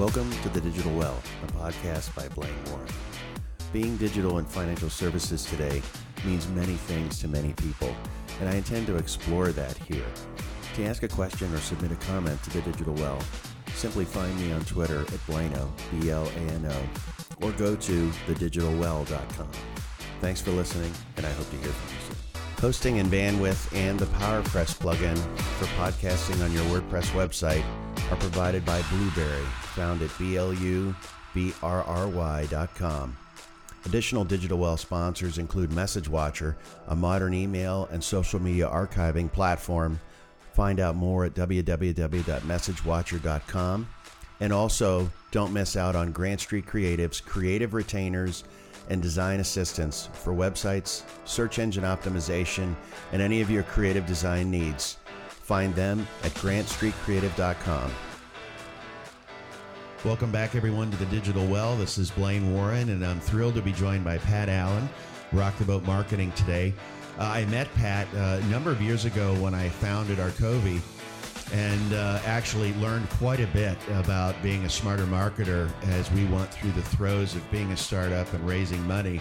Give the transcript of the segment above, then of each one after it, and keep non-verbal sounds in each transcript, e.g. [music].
Welcome to The Digital Well, a podcast by Blaine Warren. Being digital in financial services today means many things to many people, and I intend to explore that here. To ask a question or submit a comment to The Digital Well, simply find me on Twitter at Blaino, B L A N O, or go to thedigitalwell.com. Thanks for listening, and I hope to hear from you soon. Hosting and bandwidth and the PowerPress plugin for podcasting on your WordPress website are provided by Blubrry, found at blubrry.com. Additional Digital Well sponsors include Message Watcher, a modern email and social media archiving platform. Find out more at www.messagewatcher.com. And also, don't miss out on Grantstreet Creative's creative retainers and design assistance for websites, search engine optimization, and any of your creative design needs. Find them at grantstreetcreative.com. Welcome back, everyone, to the Digital Well. This is Blaine Warren, and I'm thrilled to be joined by Pat Allen, Rock the Boat Marketing today. Uh, I met Pat uh, a number of years ago when I founded Arkovi and uh, actually learned quite a bit about being a smarter marketer as we went through the throes of being a startup and raising money.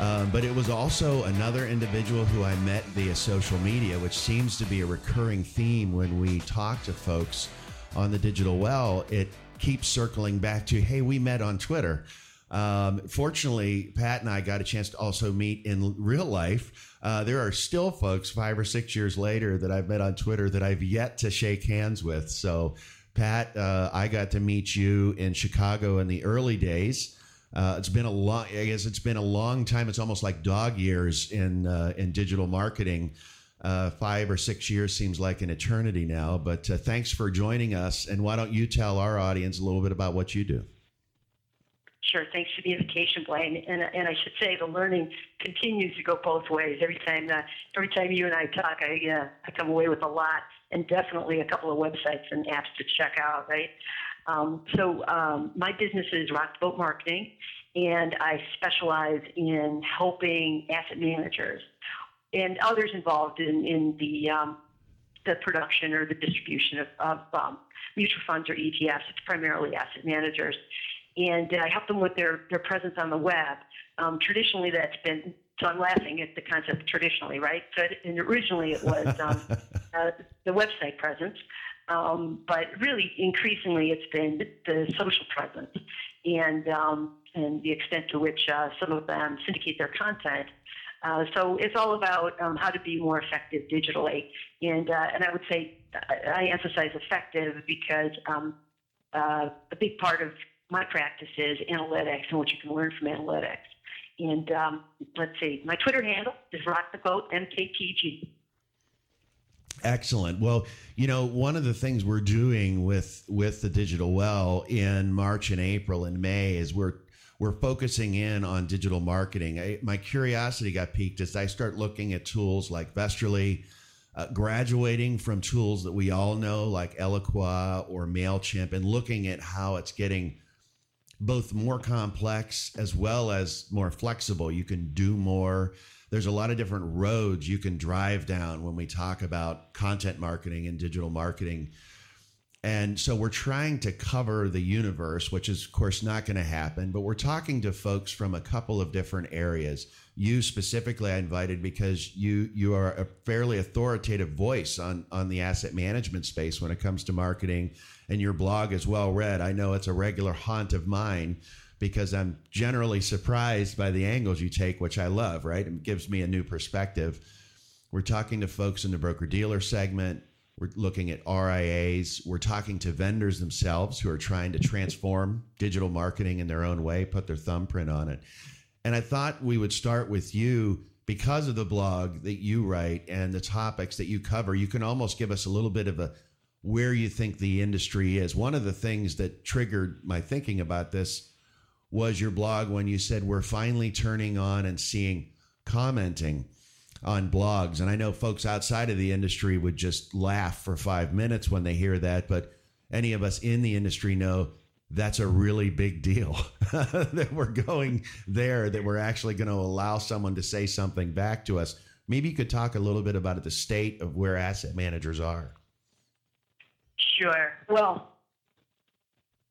Um, but it was also another individual who I met via social media, which seems to be a recurring theme when we talk to folks on the digital well. It keeps circling back to, hey, we met on Twitter. Um, fortunately, Pat and I got a chance to also meet in real life. Uh, there are still folks five or six years later that I've met on Twitter that I've yet to shake hands with. So, Pat, uh, I got to meet you in Chicago in the early days. Uh, it's been a long, I guess it's been a long time. It's almost like dog years in uh, in digital marketing. Uh, five or six years seems like an eternity now. But uh, thanks for joining us. And why don't you tell our audience a little bit about what you do? Sure. Thanks for the invitation, Blaine. And, and I should say the learning continues to go both ways. Every time uh, every time you and I talk, I uh, I come away with a lot, and definitely a couple of websites and apps to check out. Right. Um, so um, my business is Rock Boat Marketing, and I specialize in helping asset managers and others involved in in the um, the production or the distribution of, of um, mutual funds or ETFs. It's primarily asset managers and I help them with their, their presence on the web. Um, traditionally, that's been so I'm laughing at the concept traditionally, right? But and originally it was um, [laughs] uh, the website presence, um, but really increasingly it's been the social presence and um, and the extent to which uh, some of them syndicate their content. Uh, so it's all about um, how to be more effective digitally, and uh, and I would say I emphasize effective because um, uh, a big part of my practice is analytics and what you can learn from analytics. And um, let's see, my Twitter handle is Rock the Boat MKTG. Excellent. Well, you know, one of the things we're doing with with the digital well in March and April and May is we're we're focusing in on digital marketing. I, my curiosity got piqued as I start looking at tools like Vestorly, uh, graduating from tools that we all know like Eloqua or Mailchimp, and looking at how it's getting both more complex as well as more flexible. You can do more. There's a lot of different roads you can drive down when we talk about content marketing and digital marketing. And so we're trying to cover the universe, which is, of course, not going to happen, but we're talking to folks from a couple of different areas. You specifically, I invited because you you are a fairly authoritative voice on on the asset management space when it comes to marketing and your blog is well read. I know it's a regular haunt of mine because I'm generally surprised by the angles you take, which I love, right? It gives me a new perspective. We're talking to folks in the broker dealer segment. We're looking at RIAs. We're talking to vendors themselves who are trying to transform digital marketing in their own way, put their thumbprint on it. And I thought we would start with you because of the blog that you write and the topics that you cover. You can almost give us a little bit of a where you think the industry is. One of the things that triggered my thinking about this was your blog when you said we're finally turning on and seeing commenting on blogs. And I know folks outside of the industry would just laugh for five minutes when they hear that, but any of us in the industry know that's a really big deal [laughs] that we're going there, that we're actually going to allow someone to say something back to us. Maybe you could talk a little bit about the state of where asset managers are. Sure. Well,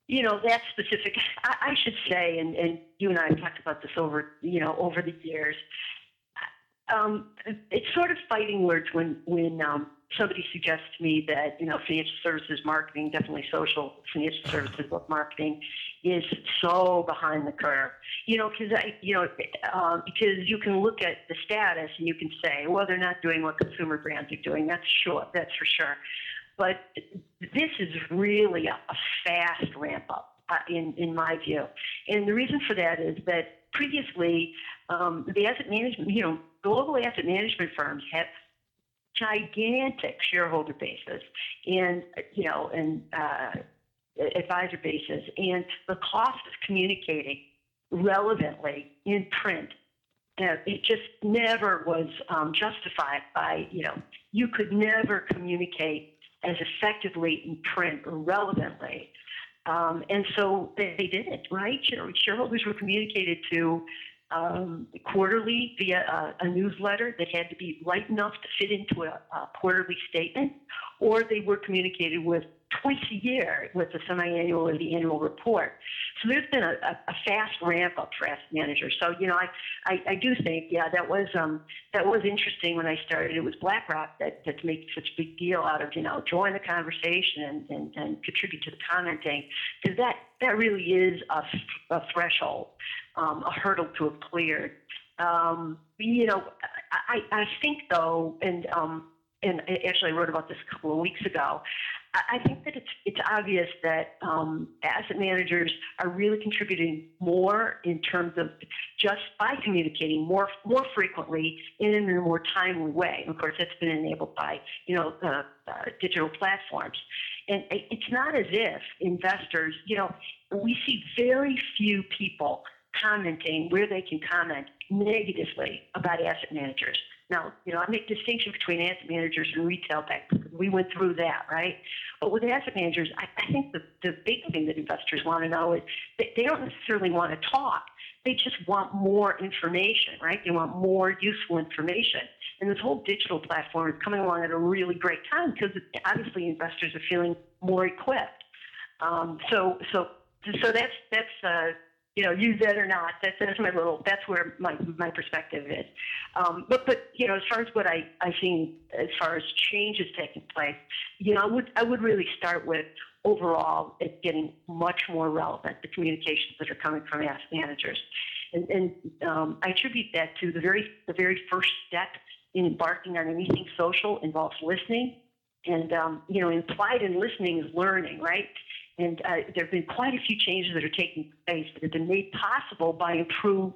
you know that specific I, I should say and, and you and i have talked about this over you know over the years um, it's sort of fighting words when when um, somebody suggests to me that you know financial services marketing definitely social financial services marketing is so behind the curve. You know because i you know uh, because you can look at the status and you can say well they're not doing what consumer brands are doing that's sure that's for sure but this is really a, fast ramp up, uh, in, in my view. And the reason for that is that previously, um, the asset management, you know, global asset management firms have gigantic shareholder bases and, you know, and uh, advisor bases. And the cost of communicating relevantly in print uh, it just never was um, justified by, you know, you could never communicate as effectively in print or relevantly. Um, and so they, they did it, right? Shareholders were communicated to um, quarterly via a, a, newsletter that had to be light enough to fit into a, a quarterly statement, or they were communicated with twice a year with the semi-annual or the annual report. So there's been a, a, a fast ramp up for asset managers. So you know, I, I, I do think yeah that was um, that was interesting when I started. It was BlackRock that that made such a big deal out of you know join the conversation and, and, and contribute to the commenting because that that really is a, a threshold, um, a hurdle to have cleared. Um, you know, I, I think though, and um, and actually I wrote about this a couple of weeks ago. I think that it's it's obvious that um, asset managers are really contributing more in terms of just by communicating more more frequently and in a more timely way. Of course, that's been enabled by you know uh, uh, digital platforms. And it's not as if investors, you know, we see very few people commenting where they can comment negatively about asset managers. Now, you know, I make distinction between asset managers and retail banks. We went through that, right? But with asset managers, I, I think the, the big thing that investors want to know is they, they don't necessarily want to talk. They just want more information, right? They want more useful information. And this whole digital platform is coming along at a really great time because obviously investors are feeling more equipped. Um, so, so, so that's that's uh, you know, use that or not. That's that's my little. That's where my my perspective is. Um, but but you know, as far as what I I think as far as changes taking place, you know, I would I would really start with overall it's getting much more relevant the communications that are coming from asset managers, and and um, I attribute that to the very the very first step in embarking on anything social involves listening, and um, you know, implied in listening is learning, right? And uh, there have been quite a few changes that are taking place that have been made possible by improved,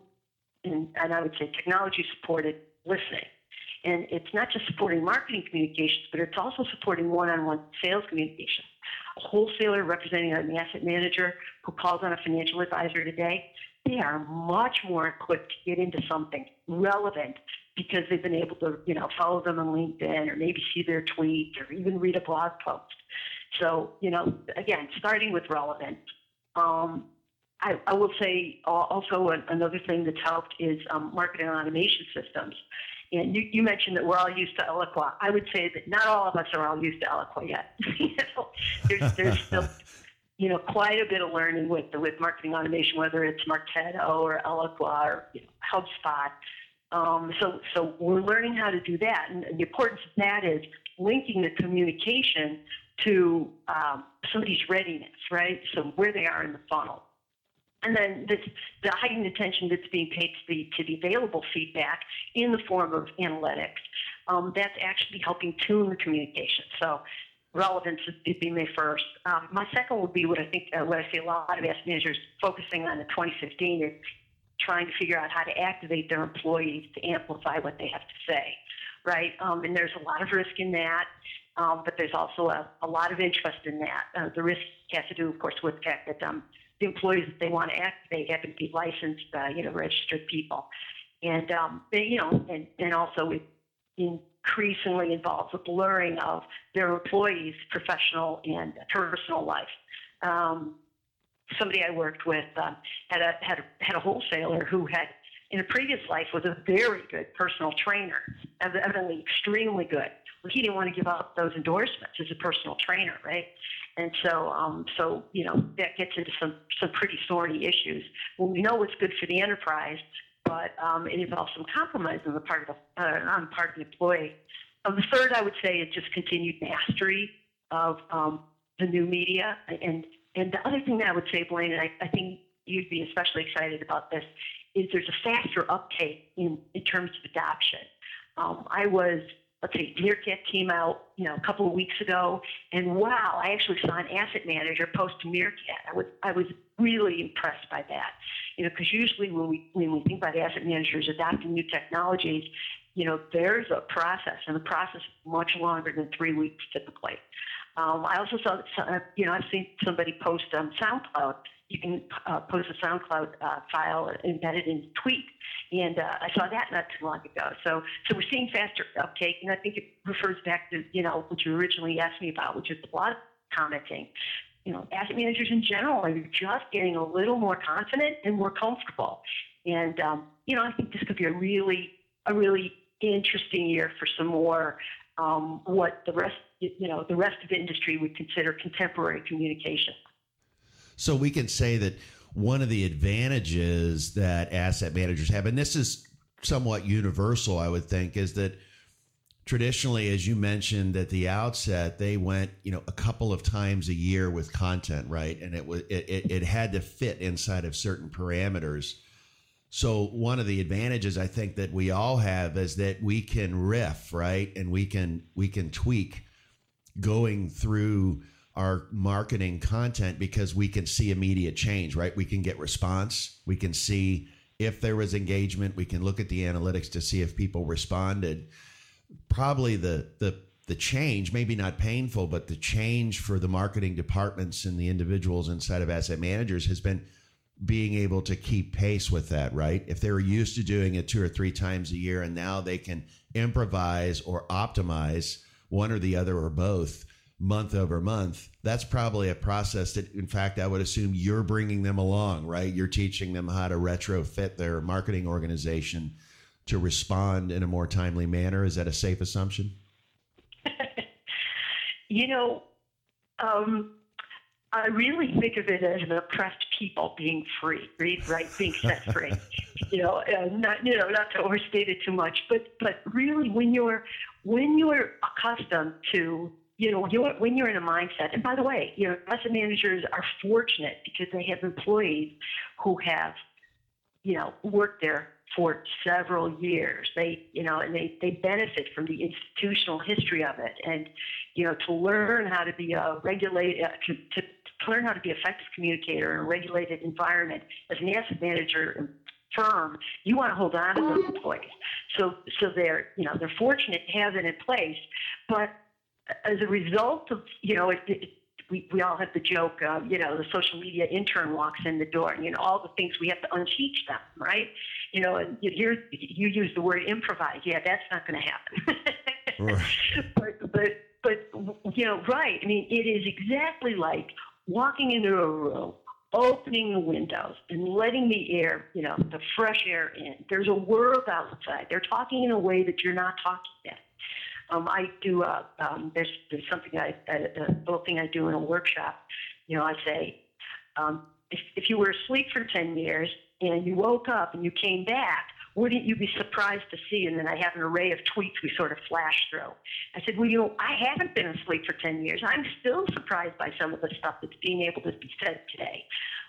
and, and I would say technology supported listening. And it's not just supporting marketing communications, but it's also supporting one on one sales communication. A wholesaler representing an asset manager who calls on a financial advisor today, they are much more equipped to get into something relevant because they've been able to, you know, follow them on LinkedIn or maybe see their tweet or even read a blog post. So, you know, again, starting with relevant. Um, I, I, will say also another thing that's helped is um, marketing automation systems. And you, you, mentioned that we're all used to Eloqua. I would say that not all of us are all used to Eloqua yet. [laughs] you know, there's, there's still, [laughs] you know, quite a bit of learning with with marketing automation, whether it's Marketo or Eloqua or you know, HubSpot. Um, so, so we're learning how to do that, and the importance of that is linking the communication to um, somebody's readiness, right? So where they are in the funnel. And then this, the heightened attention that's being paid to the, to the available feedback in the form of analytics, um, that's actually helping tune the communication. So relevance would be my first. Um, my second would be what I think, uh, what I see a lot of asset managers focusing on in 2015 is trying to figure out how to activate their employees to amplify what they have to say, right? Um, and there's a lot of risk in that. Um, but there's also a, a, lot of interest in that. Uh, the risk has to do, of course, with the fact that um, the employees that they want to activate happen to be licensed, uh, you know, registered people, and um, you know, and, and also it increasingly involves a blurring of their employees' professional and personal life. Um, somebody I worked with uh, had a had a, had a wholesaler who had in a previous life was a very good personal trainer, evidently extremely good he didn't want to give up those endorsements as a personal trainer, right? And so, um, so you know, that gets into some some pretty thorny issues. Well, we know what's good for the enterprise, but um, it involves some compromise on the part of the uh, on the part of the employee. Um, the third, I would say, is just continued mastery of um, the new media. And and the other thing that I would say, Blaine, and I, I think you'd be especially excited about this, is there's a faster uptake in, in terms of adoption. Um, I was, let's see, Meerkat came out, you know, a couple of weeks ago, and wow, I actually saw an asset manager post Meerkat. I was, I was really impressed by that, you know, because usually when we when we think about asset managers adopting new technologies, you know, there's a process, and the process is much longer than three weeks typically. Um, I also saw, uh, you know, I've seen somebody post on SoundCloud you can uh, post a SoundCloud uh, file embedded in Tweet, and uh, I saw that not too long ago. So, so we're seeing faster uptake, and I think it refers back to you know what you originally asked me about, which is blog commenting. You know, asset managers in general are just getting a little more confident and more comfortable, and um, you know, I think this could be a really, a really interesting year for some more um, what the rest, you know, the rest of industry would consider contemporary communication. So we can say that one of the advantages that asset managers have, and this is somewhat universal, I would think, is that traditionally, as you mentioned at the outset, they went, you know, a couple of times a year with content, right? And it was it, it, it had to fit inside of certain parameters. So one of the advantages I think that we all have is that we can riff, right? And we can we can tweak going through our marketing content because we can see immediate change, right? We can get response. We can see if there was engagement. We can look at the analytics to see if people responded. Probably the the the change, maybe not painful, but the change for the marketing departments and the individuals inside of asset managers has been being able to keep pace with that, right? If they were used to doing it two or three times a year and now they can improvise or optimize one or the other or both month over month, that's probably a process that, in fact, I would assume you're bringing them along, right? You're teaching them how to retrofit their marketing organization to respond in a more timely manner. Is that a safe assumption? [laughs] you know, um, I really think of it as an oppressed people being free, right? Being set free. [laughs] you know, uh, not you know, not to overstate it too much, but but really, when you're when you're accustomed to you know, you're, when you're in a mindset, and by the way, you know, asset managers are fortunate because they have employees who have, you know, worked there for several years. They, you know, and they, they benefit from the institutional history of it. And, you know, to learn how to be a regulated, uh, to, to, to learn how to be effective communicator in a regulated environment as an asset manager firm, you want to hold on to those employees. So, so they're, you know, they're fortunate to have it in place, but as a result of, you know, it, it, we, we all have the joke, uh, you know, the social media intern walks in the door, and, you know, all the things we have to unteach them, right? You know, and you, hear, you use the word improvise. Yeah, that's not going to happen. [laughs] right. But, but, but, you know, right. I mean, it is exactly like walking into a room, opening the windows and letting the air, you know, the fresh air in. There's a world outside. They're talking in a way that you're not talking yet. Um, I do a, um, there's, there's something I, a, a little thing I do in a workshop. You know, I say, um, if, if you were asleep for 10 years and you woke up and you came back, wouldn't you be surprised to see? And then I have an array of tweets we sort of flash through. I said, well, you know, I haven't been asleep for 10 years. I'm still surprised by some of the stuff that's being able to be said today.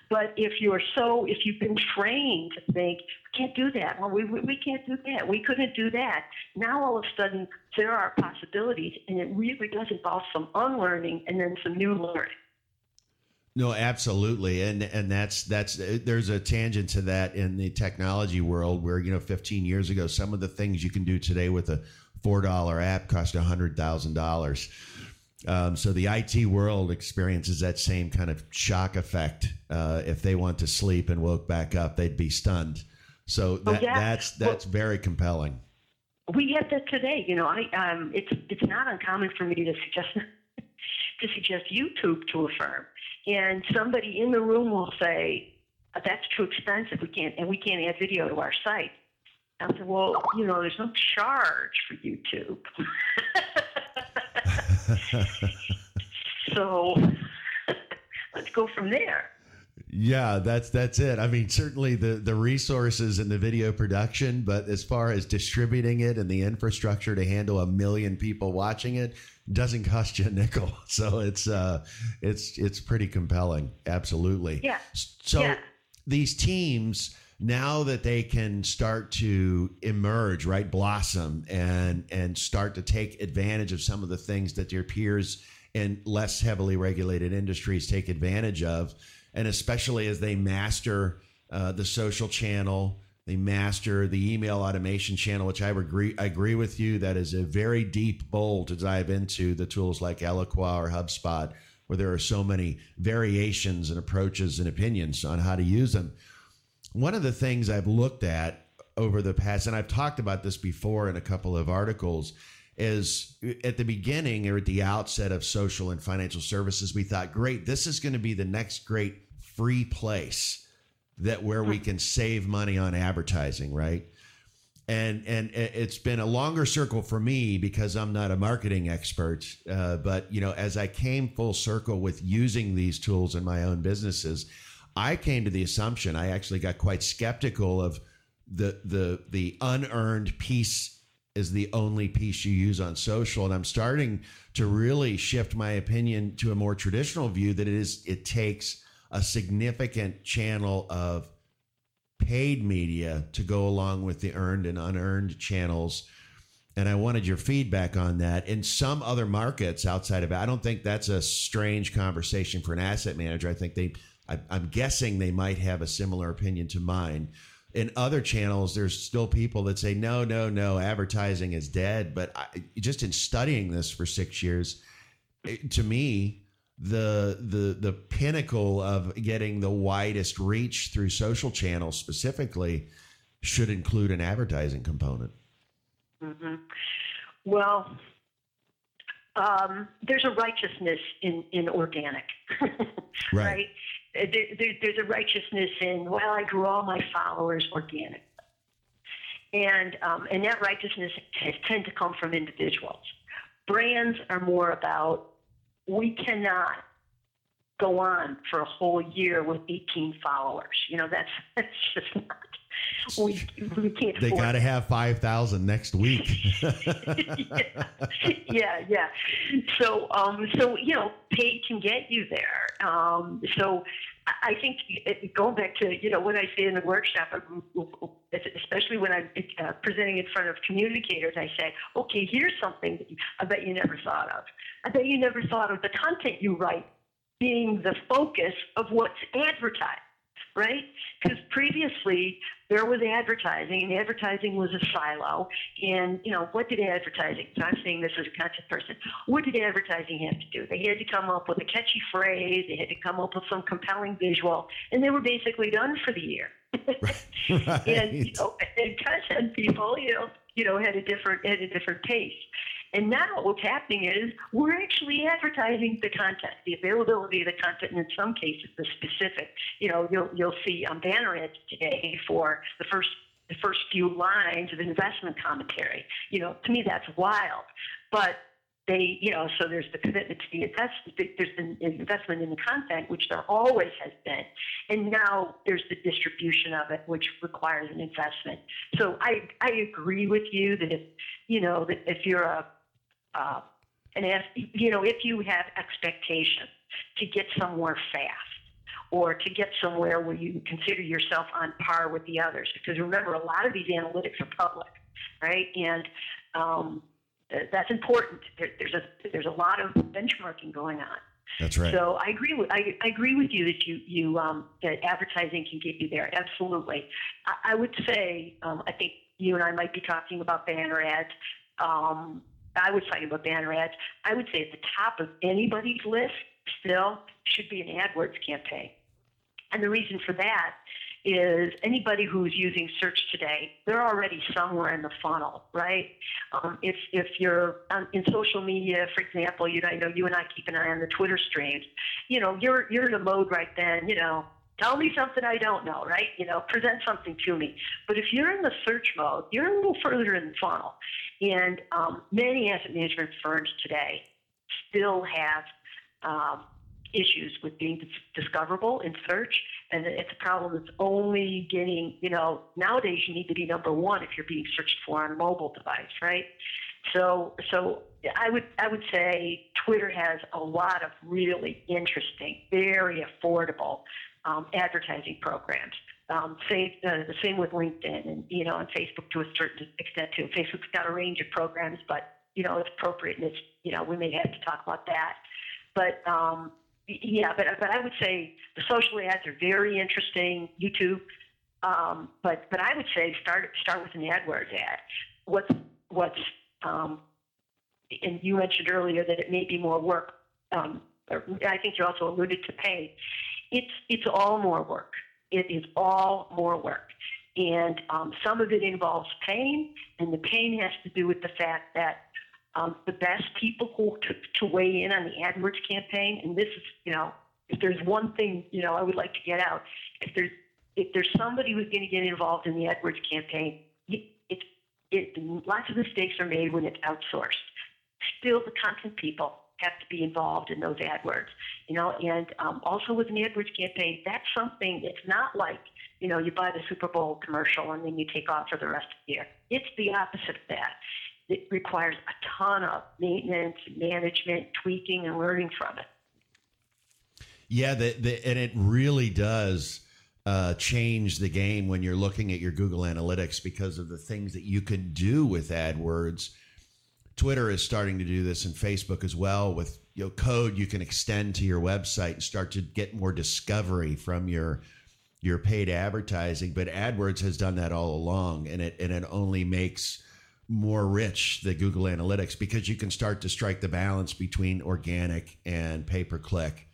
But if you're so, if you've been trained to think, we can't do that, well, we, we, we can't do that, we couldn't do that. Now all of a sudden there are possibilities, and it really does involve some unlearning and then some new learning. No, absolutely, and and that's that's there's a tangent to that in the technology world where you know 15 years ago some of the things you can do today with a four dollar app cost a hundred thousand dollars. Um, so the IT world experiences that same kind of shock effect. Uh, if they want to sleep and woke back up, they'd be stunned. So that, oh, yeah. that's that's well, very compelling. We have that today. You know, I um, it's it's not uncommon for me to suggest [laughs] to suggest YouTube to a firm, and somebody in the room will say, "That's too expensive. We can't and we can't add video to our site." I said, "Well, you know, there's no charge for YouTube." so let's go from there. Yeah, that's that's it. I mean, certainly the the resources and the video production, but as far as distributing it and the infrastructure to handle a million people watching it, doesn't cost you a nickel. [laughs] So it's uh, it's it's pretty compelling. Absolutely. Yeah. So yeah. these teams now that they can start to emerge, right, blossom and and start to take advantage of some of the things that their peers in less heavily regulated industries take advantage of and especially as they master uh, the social channel, they master the email automation channel, which I agree. I agree with you. That is a very deep bowl to dive into the tools like Eloqua or HubSpot, where there are so many variations and approaches and opinions on how to use them. One of the things I've looked at over the past, and I've talked about this before in a couple of articles, is at the beginning or at the outset of social and financial services, we thought, great, this is going to be the next great free place that where we can save money on advertising, right? And and it's been a longer circle for me because I'm not a marketing expert. Uh, but you know, as I came full circle with using these tools in my own businesses, I came to the assumption I actually got quite skeptical of the the the unearned piece is the only piece you use on social and i'm starting to really shift my opinion to a more traditional view that it is it takes a significant channel of paid media to go along with the earned and unearned channels. And I wanted your feedback on that. In some other markets outside of, I don't think that's a strange conversation for an asset manager. I think they, I, I'm guessing they might have a similar opinion to mine. In other channels, there's still people that say, no, no, no, advertising is dead. But I, just in studying this for six years, it, to me, the the the pinnacle of getting the widest reach through social channels specifically should include an advertising component. Mm-hmm. Well, um, there's a righteousness in in organic, [laughs] right? right? There, there, there's a righteousness in well, I grew all my followers organic, and um, and that righteousness has tend to come from individuals. Brands are more about we cannot go on for a whole year with 18 followers. You know, that's [laughs] that's just not. We, we can't. They got to have five thousand next week. yeah. [laughs] [laughs] yeah, yeah. So, um, so you know, paid can get you there. Um, so, I think going back to you know what I say in the workshop, especially when I'm uh, presenting in front of communicators, I say, okay, here's something that I bet you never thought of. I bet you never thought of the content you write being the focus of what's advertised, right? Because previously there was advertising, and advertising was a silo. And you know, what did advertising? So I'm saying this as a content person. What did advertising have to do? They had to come up with a catchy phrase. They had to come up with some compelling visual, and they were basically done for the year. [laughs] right. [laughs] and you know, and content people, you know, you know, had a different had a different pace. And now what's happening is we're actually advertising the content, the availability of the content, and in some cases the specific. You know, you'll you'll see um, banner ads today for the first the first few lines of investment commentary. You know, to me that's wild, but they, you know, so there's the commitment to the investment, there's an investment in the content, which there always has been, and now there's the distribution of it, which requires an investment. So I, I agree with you that if, you know, that if you're a uh, and if you know if you have expectations to get somewhere fast or to get somewhere where you consider yourself on par with the others because remember a lot of these analytics are public right and um, that's important there, there's a there's a lot of benchmarking going on that's right. So I agree with I, I agree with you that you you um, that advertising can get you there. Absolutely. I, I would say um, I think you and I might be talking about banner ads. I was talking about banner ads. I would say at the top of anybody's list still should be an AdWords campaign. And the reason for that is anybody who's using search today, they're already somewhere in the funnel, right? Um, if if you're in social media, for example, you know, you know, you and I keep an eye on the Twitter streams. You know, you're you're in a mode right then. You know, tell me something I don't know, right? You know, present something to me. But if you're in the search mode, you're a little further in the funnel. And um, many asset management firms today still have um, issues with being discoverable in search, and it's a problem that's only getting, you know, nowadays you need to be number one if you're being searched for on a mobile device, right? So, so I would I would say Twitter has a lot of really interesting, very affordable um, advertising programs. Um, same, uh, the same with LinkedIn and you know, and Facebook to a certain extent too. Facebook's got a range of programs, but you know, it's appropriate and it's you know, we may have to talk about that. But um, yeah, but but I would say the social ads are very interesting. YouTube, um, but but I would say start start with an AdWords ad. What's what's um, and you mentioned earlier that it may be more work. Um, I think you also alluded to pay. It's it's all more work. It is all more work, and um, some of it involves pain, and the pain has to do with the fact that um, the best people who to, to weigh in on the AdWords campaign, and this is, you know, if there's one thing, you know, I would like to get out, if there's if there's somebody who's going to get involved in the AdWords campaign, it, lots of mistakes are made when it's outsourced. Still, the content people have to be involved in those AdWords, you know, and um, also with an AdWords campaign, that's something, it's not like, you know, you buy the Super Bowl commercial and then you take off for the rest of the year. It's the opposite of that it requires a ton of maintenance, management, tweaking, and learning from it. Yeah, the, the, and it really does uh, change the game when you're looking at your Google Analytics because of the things that you can do with AdWords. Twitter is starting to do this, and Facebook as well. With you know, code you can extend to your website and start to get more discovery from your your paid advertising. But AdWords has done that all along, and it and it only makes more rich the Google Analytics because you can start to strike the balance between organic and pay per click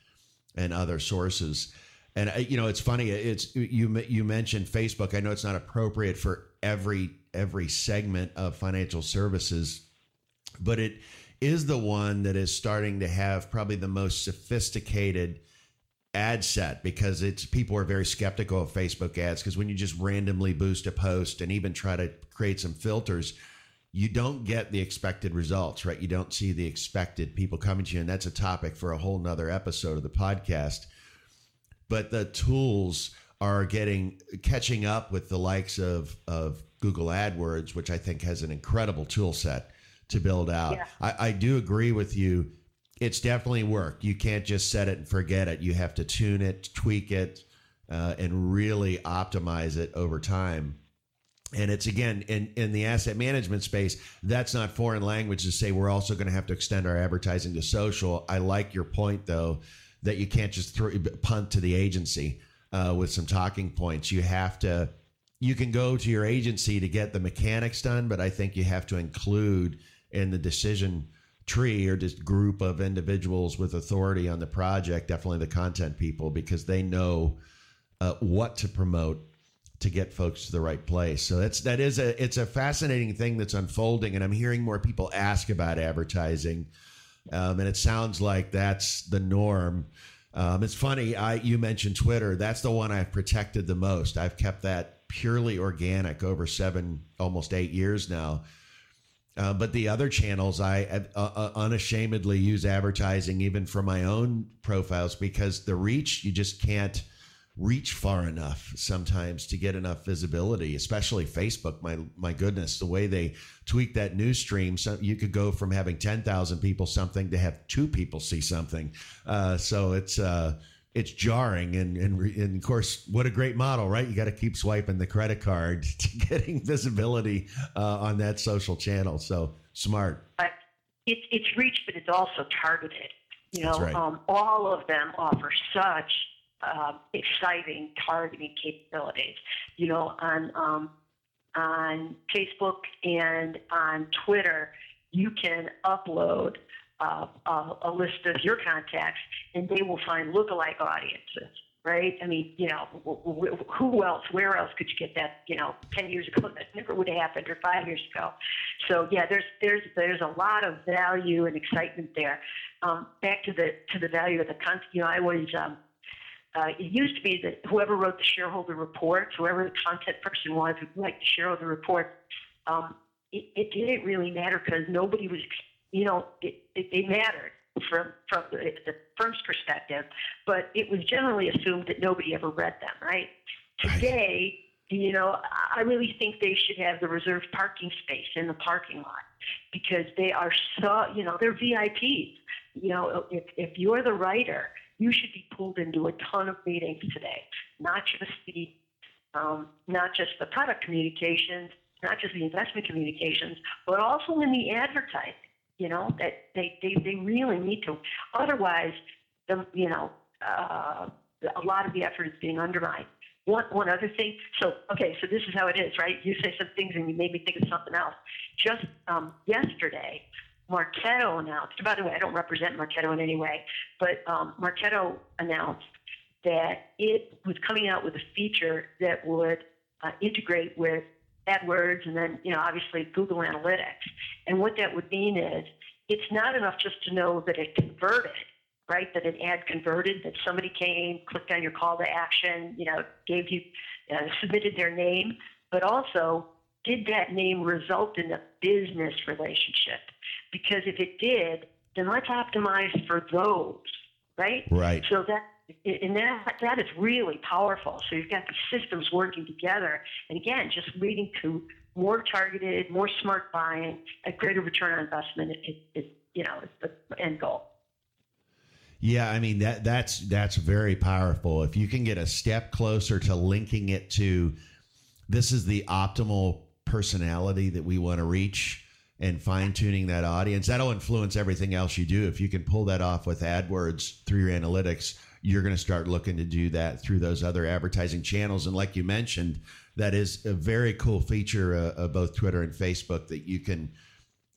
and other sources. And uh, you know, it's funny. It's you you mentioned Facebook. I know it's not appropriate for every every segment of financial services, but it is the one that is starting to have probably the most sophisticated ad set because it's people are very skeptical of Facebook ads because when you just randomly boost a post and even try to create some filters, you don't get the expected results, right? You don't see the expected people coming to you. And that's a topic for a whole nother episode of the podcast. But the tools are getting catching up with the likes of, of Google AdWords, which I think has an incredible tool set to build out. Yeah. I, I do agree with you. It's definitely work. You can't just set it and forget it. You have to tune it, tweak it, uh, and really optimize it over time and it's again in, in the asset management space that's not foreign language to say we're also going to have to extend our advertising to social i like your point though that you can't just throw, punt to the agency uh, with some talking points you have to you can go to your agency to get the mechanics done but i think you have to include in the decision tree or just group of individuals with authority on the project definitely the content people because they know uh, what to promote to get folks to the right place. So that's that is a it's a fascinating thing that's unfolding, and I'm hearing more people ask about advertising, um, and it sounds like that's the norm. Um, it's funny. I you mentioned Twitter. That's the one I've protected the most. I've kept that purely organic over seven, almost eight years now. Uh, but the other channels, I uh, uh, unashamedly use advertising even for my own profiles because the reach you just can't reach far enough sometimes to get enough visibility especially facebook. My my goodness the way they tweak that news stream so you could go from having 10,000 people something to have two people see something. Uh, so it's uh, it's jarring and, and and of course what a great model right you got to keep swiping the credit card [laughs] to getting visibility uh, on that social channel so smart but it's it's reach but it's also targeted you know right. um, all of them offer such uh, exciting targeting capabilities. You know, on um, on Facebook and on Twitter, you can upload uh, a, a, list of your contacts, and they will find lookalike audiences. Right? I mean, you know, who else? Where else could you get that? You know, ten years ago, that never would have happened, or five years ago. So yeah, there's there's there's a lot of value and excitement there. Um, back to the to the value of the content. You know, I was um, uh, it used to be that whoever wrote the shareholder reports, whoever the content person was who liked the shareholder report, um, it, it, didn't really matter because nobody was, you know, it, it, it mattered. from from the, the firm's perspective, but it was generally assumed that nobody ever read them. Right today, you know, I really think they should have the reserved parking space in the parking lot because they are so, you know, they're VIPs. You know, if if you're the writer, you should be pulled into a ton of meetings today, not just the um, not just the product communications, not just the investment communications, but also in the advertising. You know that they they, they really need to. Otherwise, the you know uh, a lot of the effort is being undermined. One one other thing. So okay, so this is how it is, right? You say some things and you made me think of something else. Just um, yesterday, Marketo announced. By the way, I don't represent Marketo in any way, but um, announced that it was coming out with a feature that would uh, integrate with AdWords and then, you know, obviously Google Analytics. And what that would mean is it's not enough just to know that it converted, right? That an ad converted, that somebody came, clicked on your call to action, you know, gave you, uh, submitted their name, but also did that name result in a business relationship? Because if it did, then let's optimize for those, right? Right. So that and that that is really powerful. So you've got these systems working together, and again, just leading to more targeted, more smart buying, a greater return on investment is, is you know is the end goal. Yeah, I mean that that's that's very powerful. If you can get a step closer to linking it to this is the optimal personality that we want to reach and fine tuning that audience, that'll influence everything else you do. If you can pull that off with AdWords through your analytics, you're going to start looking to do that through those other advertising channels. And like you mentioned, that is a very cool feature uh, of both Twitter and Facebook that you can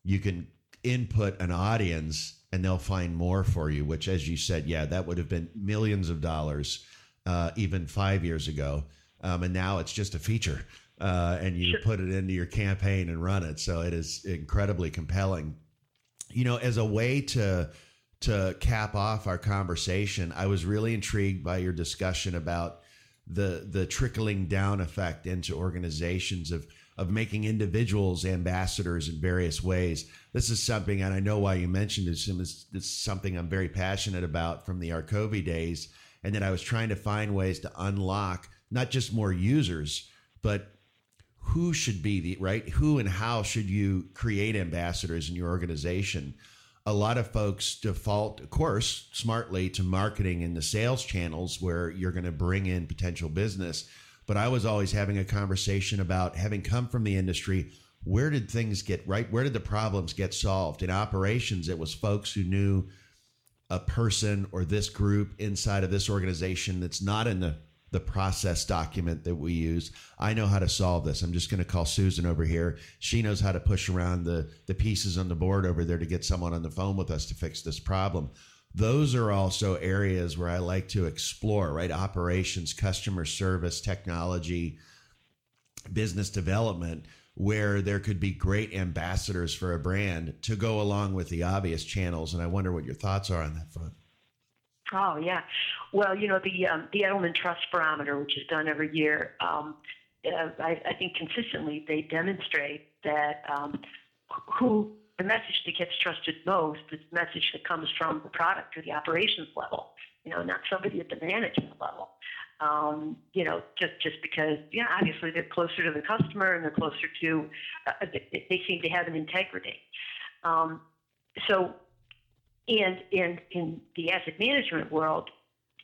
you can input an audience and they'll find more for you. Which, as you said, yeah, that would have been millions of dollars uh, even five years ago, um, and now it's just a feature. Uh, and you sure. put it into your campaign and run it. So it is incredibly compelling. You know, as a way to to cap off our conversation, I was really intrigued by your discussion about the the trickling down effect into organizations of of making individuals ambassadors in various ways. This is something, and I know why you mentioned this. This is something I'm very passionate about from the Arkovi days, and that I was trying to find ways to unlock not just more users, but who should be the right who and how should you create ambassadors in your organization a lot of folks default, of course, smartly to marketing in the sales channels where you're going to bring in potential business. But I was always having a conversation about having come from the industry. Where did things get right? Where did the problems get solved? In operations, it was folks who knew a person or this group inside of this organization that's not in the the process document that we use. I know how to solve this. I'm just going to call Susan over here. She knows how to push around the, the pieces on the board over there to get someone on the phone with us to fix this problem. Those are also areas where I like to explore, right? Operations, customer service, technology, business development, where there could be great ambassadors for a brand to go along with the obvious channels. And I wonder what your thoughts are on that front. Oh yeah, well you know the um, the Edelman Trust Barometer, which is done every year, um, uh, I, I, think consistently they demonstrate that um, who the message that gets trusted most is the message that comes from the product or the operations level. You know, not somebody at the management level. Um, you know, just just because, yeah, obviously they're closer to the customer and they're closer to, uh, they, they seem to have an integrity. Um, so and in in the asset management world,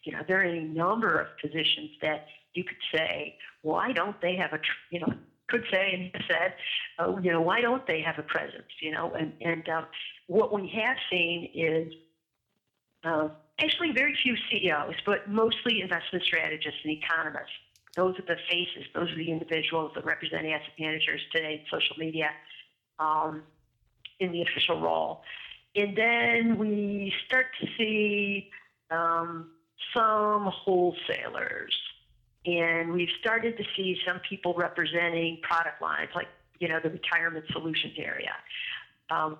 you know, there are a number of positions that you could say, why don't they have a, you know, could say and said, uh, you know, why don't they have a presence? You know, and and uh, what we have seen is uh, actually very few CEOs, but mostly investment strategists and economists. Those are the faces. Those are the individuals that represent asset managers today in social media um, in the official role. And then we start to see um, some wholesalers. And we've started to see some people representing product lines, like, you know, the retirement solutions area. Um,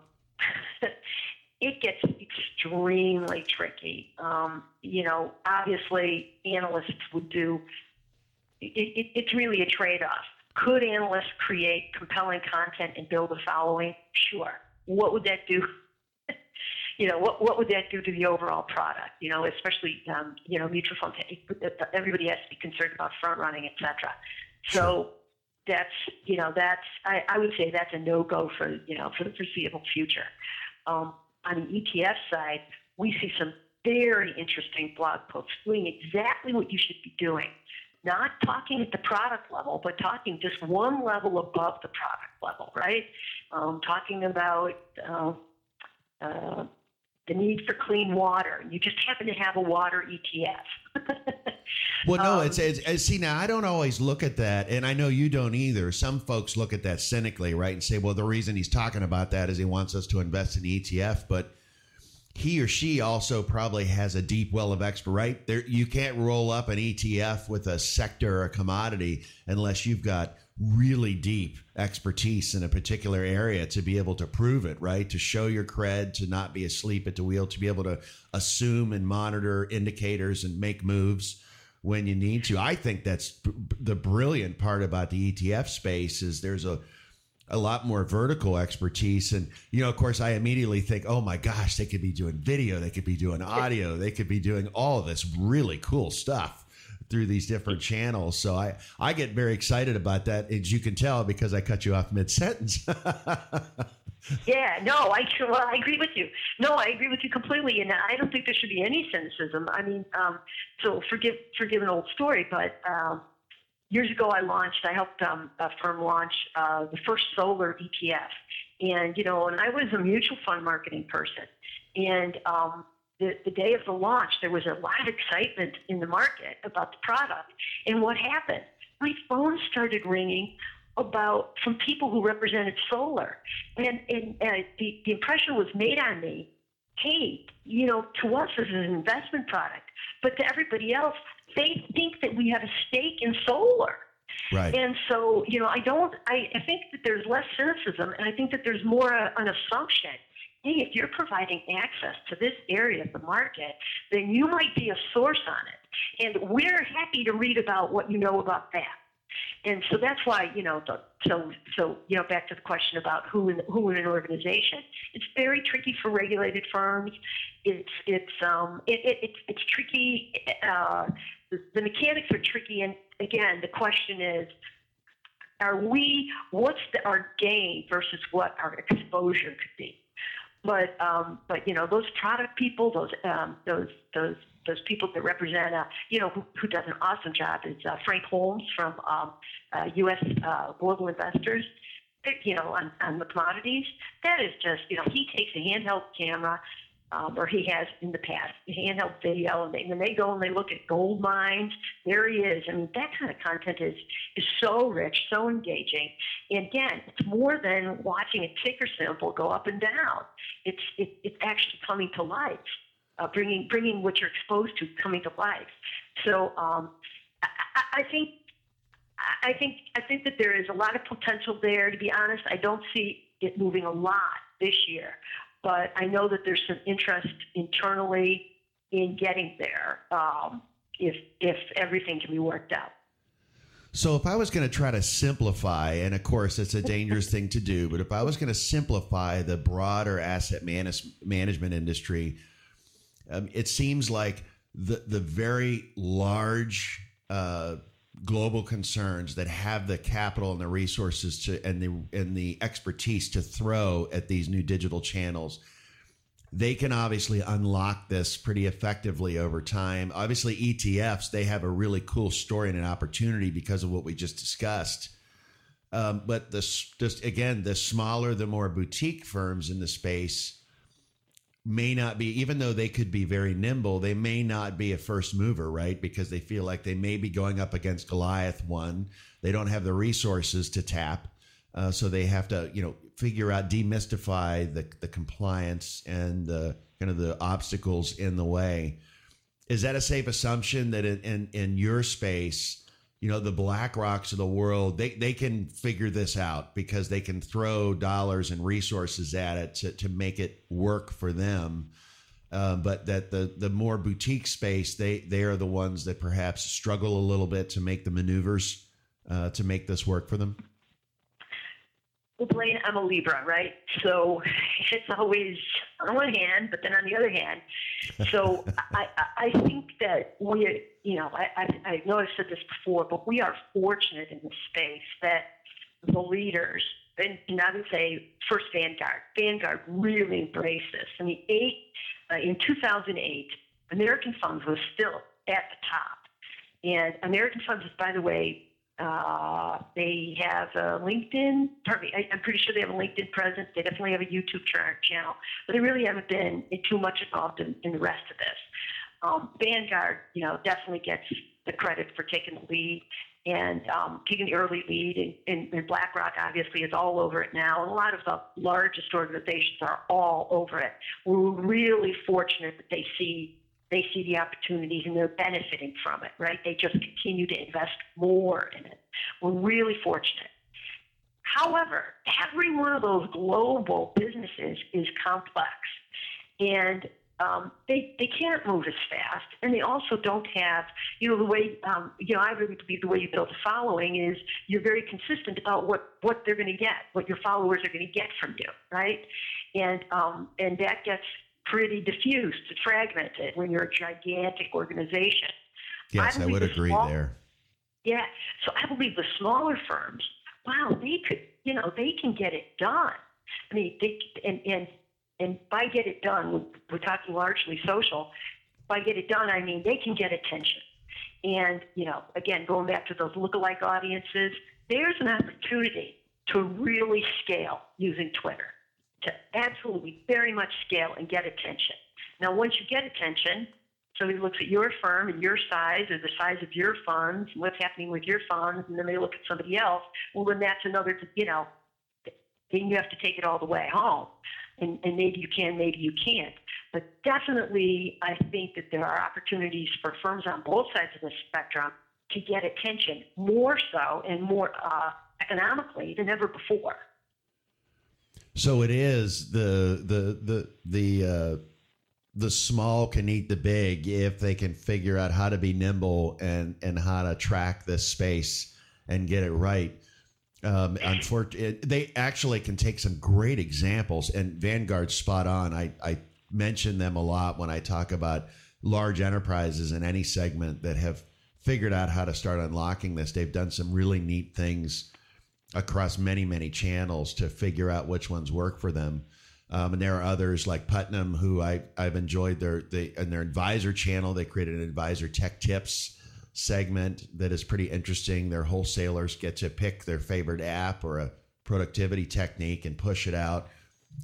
[laughs] it gets extremely tricky. Um, you know, obviously, analysts would do, it, it, it's really a trade off. Could analysts create compelling content and build a following? Sure. What would that do you know, what what would that do to the overall product? You know, especially um, you know, mutual funds. Everybody has to be concerned about front running, et cetera. So that's you know that's I, I would say that's a no go for you know for the foreseeable future. Um, on the ETF side, we see some very interesting blog posts doing exactly what you should be doing. Not talking at the product level, but talking just one level above the product level, right? Um, talking about uh, uh, the need for clean water. You just happen to have a water ETF. [laughs] well, no, um, it's, it's, it's, see now. I don't always look at that, and I know you don't either. Some folks look at that cynically, right, and say, "Well, the reason he's talking about that is he wants us to invest in the ETF," but he or she also probably has a deep well of expert right there you can't roll up an ETF with a sector or a commodity unless you've got really deep expertise in a particular area to be able to prove it right? To show your cred to not be asleep at the wheel to be able to assume and monitor indicators and make moves when you need to. I think that's the brilliant part about the ETF space is there's a a lot more vertical expertise. And, you know, of course, I immediately think, oh my gosh, they could be doing video, they could be doing audio, they could be doing all this really cool stuff through these different channels. So I, I get very excited about that, as you can tell, because I cut you off mid sentence. [laughs] yeah, no, I well, I agree with you. No, I agree with you completely, and I don't think there should be any cynicism. I mean, um, so forgive forgive an old story, but um, years ago, I launched, I helped um, a firm launch uh, the first solar ETF. And, you know, and I was a mutual fund marketing person. And um, the, the day of the launch, there was a lot of excitement in the market about the product. And what happened? My phone started ringing about from people who represented solar. And, and uh, the, the impression was made on me hey, you know, to us this is an investment product, but to everybody else, they think that we have a stake in solar. Right. And so, you know, I don't, I, I think that there's less cynicism and I think that there's more uh, an assumption. Hey, if you're providing access to this area of the market, then you might be a source on it. And we're happy to read about what you know about that. And so that's why, you know, the, so, so, you know, back to the question about who in, who in an organization, it's very tricky for regulated firms. It's, it's, um, it, it, it's, it's tricky. Uh, the, the mechanics are tricky. And again, the question is, are we, what's the, our gain versus what our exposure could be? But, um, but you know, those product people, those, um, those, those those people that represent, uh, you know, who, who, does an awesome job is uh, Frank Holmes from um, uh, U.S. Uh, Global Investors. You know, on, on the commodities, that is just, you know, he takes a handheld camera, um, or he has in the past, handheld video, and they, when they go and they look at gold mines, there he is. I mean, that kind of content is is so rich, so engaging. And again, it's more than watching a ticker symbol go up and down. It's it, it's actually coming to life uh, bringing bringing what you're exposed to coming to life. So um, I, I, think I think I think that there is a lot of potential there. To be honest, I don't see it moving a lot this year, but I know that there's some interest internally in getting there um, if if everything can be worked out. So if I was going to try to simplify, and of course it's a dangerous thing to do, but if I was going to simplify the broader asset manage- management industry um, it seems like the the very large uh, global concerns that have the capital and the resources to and the and the expertise to throw at these new digital channels they can obviously unlock this pretty effectively over time. Obviously, ETFs they have a really cool story and an opportunity because of what we just discussed. Um, but this just again, the smaller, the more boutique firms in the space may not be, even though they could be very nimble, they may not be a first mover, right? Because they feel like they may be going up against Goliath one. They don't have the resources to tap. Uh, so they have to, you know, figure out, demystify the, the compliance and the kind of the obstacles in the way. Is that a safe assumption that in, in, in your space, you know the BlackRocks of the world they, they can figure this out because they can throw dollars and resources at it to, to make it work for them. Uh, but that the the more boutique space they they are the ones that perhaps struggle a little bit to make the maneuvers uh, to make this work for them Well, Blaine, I'm a Libra, right? So it's always on one hand, but then on the other hand. So [laughs] I, I think that we, you know, I, I, I know I've said this before, but we are fortunate in this space that the leaders, and, and I would say first Vanguard, Vanguard really embraced this. I mean, eight, uh, in 2008, American Funds was still at the top. And American Funds is, by the way, uh, they have a LinkedIn. Me, I, am pretty sure they have a LinkedIn presence. They definitely have a YouTube channel, but they really haven't been too much involved in, in the rest of this. Um, Vanguard, you know, definitely gets the credit for taking the lead and um, taking the early lead. And, and, and, BlackRock obviously is all over it now. And a lot of the largest organizations are all over it. We're really fortunate that they see they see the opportunities and they're benefiting from it, right? They just continue to invest more in it. We're really fortunate. However, every one of those global businesses is complex and um, they, they can't move as fast. And they also don't have, you know, the way, um, you know, I really believe the way you build a following is you're very consistent about what, what they're going to get, what your followers are going to get from you, right? And, um, and that gets pretty diffused fragmented when you're a gigantic organization. Yes, I, I would agree small, there. Yeah, so I believe the smaller firms, wow, they could, you know, they can get it done. I mean, they and and and by get it done, we're talking largely social. By get it done, I mean they can get attention. And you know, again, going back to those lookalike audiences, there's an opportunity to really scale using Twitter to absolutely very much scale and get attention. Now, once you get attention, somebody looks at your firm and your size or the size of your funds and what's happening with your funds, and then they look at somebody else. Well, then that's another, you know, then you have to take it all the way home. And, and maybe you can, maybe you can't. But definitely, I think that there are opportunities for firms on both sides of the spectrum to get attention more so and more uh, economically than ever before. So it is the the the the uh, the small can eat the big if they can figure out how to be nimble and and how to track this space and get it right. Um, unfortunately, they actually can take some great examples, and Vanguard's spot on. I I mention them a lot when I talk about large enterprises in any segment that have figured out how to start unlocking this. They've done some really neat things across many many channels to figure out which ones work for them. Um, and there are others like Putnam who I I've enjoyed their they and their advisor channel. They created an advisor tech tips segment that is pretty interesting. Their wholesalers get to pick their favorite app or a productivity technique and push it out.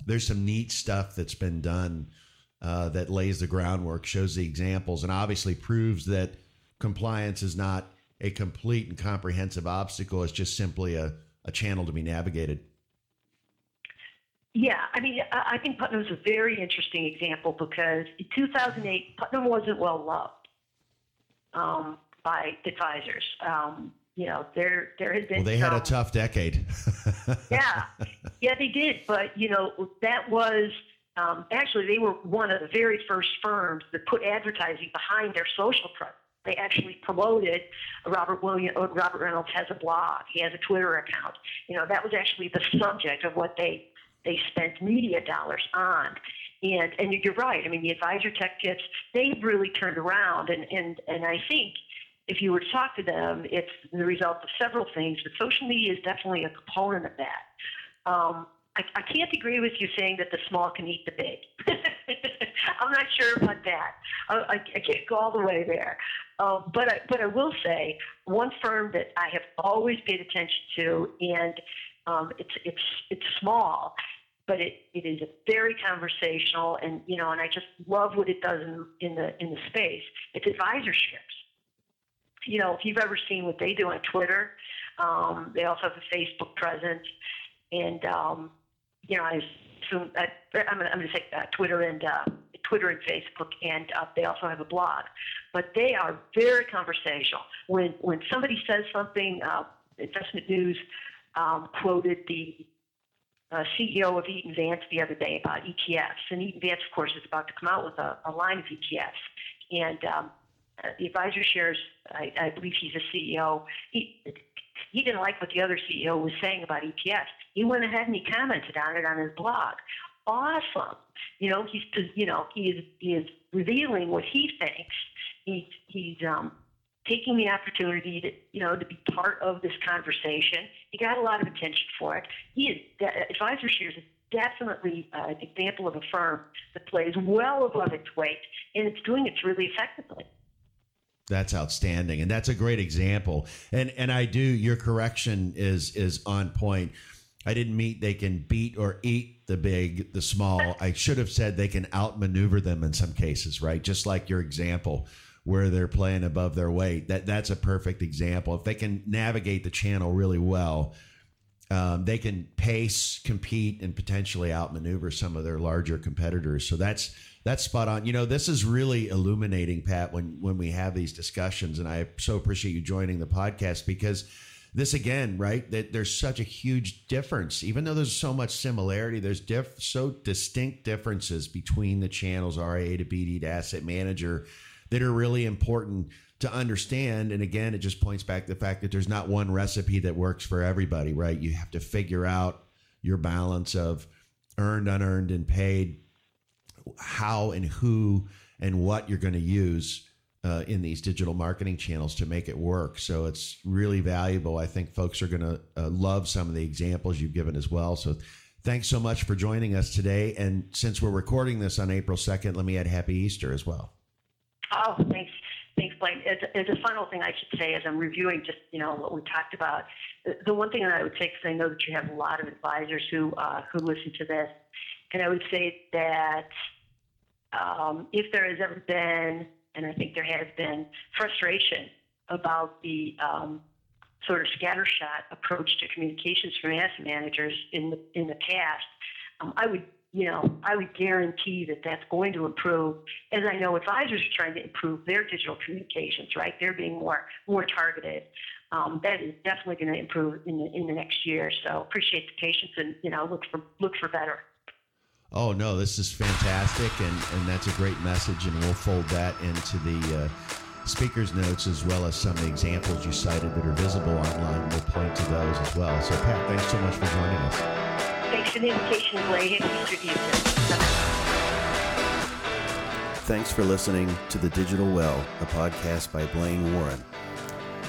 There's some neat stuff that's been done uh, that lays the groundwork, shows the examples, and obviously proves that compliance is not a complete and comprehensive obstacle. It's just simply a a channel to be navigated. Yeah, I mean, I think Putnam is a very interesting example because in 2008, Putnam wasn't well loved um, by advisors. Um, you know, there there had been. Well, they some, had a tough decade. [laughs] yeah, yeah, they did. But you know, that was um, actually they were one of the very first firms that put advertising behind their social presence. They actually promoted Robert William. Uh, Robert Reynolds has a blog. He has a Twitter account. You know that was actually the subject of what they they spent media dollars on. And and you're right. I mean, the advisor tech tips they've really turned around. And and and I think if you were to talk to them, it's the result of several things. But social media is definitely a component of that. Um, I, I can't agree with you saying that the small can eat the big. [laughs] I'm not sure about that. I, I, I can't go all the way there. Uh, but I, but I will say one firm that I have always paid attention to, and um, it's it's it's small, but it, it is very conversational, and you know, and I just love what it does in, in the in the space. It's AdvisorShares. You know, if you've ever seen what they do on Twitter, um, they also have a Facebook presence, and um, you know, I assume uh, I'm going to say uh, Twitter and uh, Twitter and Facebook, and uh, they also have a blog. But they are very conversational. When when somebody says something, uh, Investment News um, quoted the uh, CEO of Eaton Vance the other day about ETFs, and Eaton Vance, of course, is about to come out with a, a line of ETFs, and um, uh, the AdvisorShares. I, I believe he's a CEO. He, He didn't like what the other CEO was saying about EPS. He went ahead and he commented on it on his blog. Awesome. You know, he's you know he is he is revealing what he thinks. He's he's um, taking the opportunity to you know to be part of this conversation. He got a lot of attention for it. He is AdvisorShares is definitely an example of a firm that plays well above its weight, and it's doing it really effectively. That's outstanding, and that's a great example. And and I do your correction is is on point. I didn't mean they can beat or eat the big, the small. I should have said they can outmaneuver them in some cases, right? Just like your example where they're playing above their weight. That that's a perfect example. If they can navigate the channel really well, um, they can pace, compete, and potentially outmaneuver some of their larger competitors. So that's that's spot on. You know, this is really illuminating, Pat, when when we have these discussions, and I so appreciate you joining the podcast because this again, right? That there's such a huge difference, even though there's so much similarity. There's diff, so distinct differences between the channels RIA to BD to asset manager that are really important to understand. And again, it just points back to the fact that there's not one recipe that works for everybody, right? You have to figure out your balance of earned, unearned, and paid, how and who and what you're going to use uh, in these digital marketing channels to make it work. So it's really valuable. I think folks are going to uh, love some of the examples you've given as well. So thanks so much for joining us today. And since we're recording this on April 2nd, let me add Happy Easter as well. Oh, thanks. Thanks, Blaine. As, a final thing I should say, as I'm reviewing just you know what we talked about, the, the one thing that I would say, because I know that you have a lot of advisors who uh, who listen to this, and I would say that um, if there has ever been, and I think there has been, frustration about the um, sort of scattershot approach to communications from asset managers in the in the past, um, I would you know, I would guarantee that that's going to improve. As I know, advisors are trying to improve their digital communications. Right, they're being more more targeted. Um, that is definitely going to improve in the in the next year. So appreciate the patience and you know look for look for better. Oh no, this is fantastic, and and that's a great message, and we'll fold that into the. Uh, speaker's notes as well as some of the examples you cited that are visible online. We'll point to those as well. So, Pat, thanks so much for joining us. Thanks for the invitation, Blake. Thanks for listening to The Digital Well, a podcast by Blaine Warren.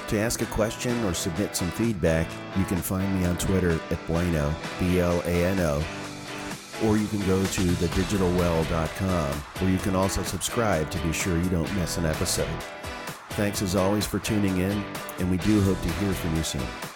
To ask a question or submit some feedback, you can find me on Twitter at Blano, B L A N O, or you can go to thedigitalwell.com, where you can also subscribe to be sure you don't miss an episode. Thanks as always for tuning in, and we do hope to hear from you soon.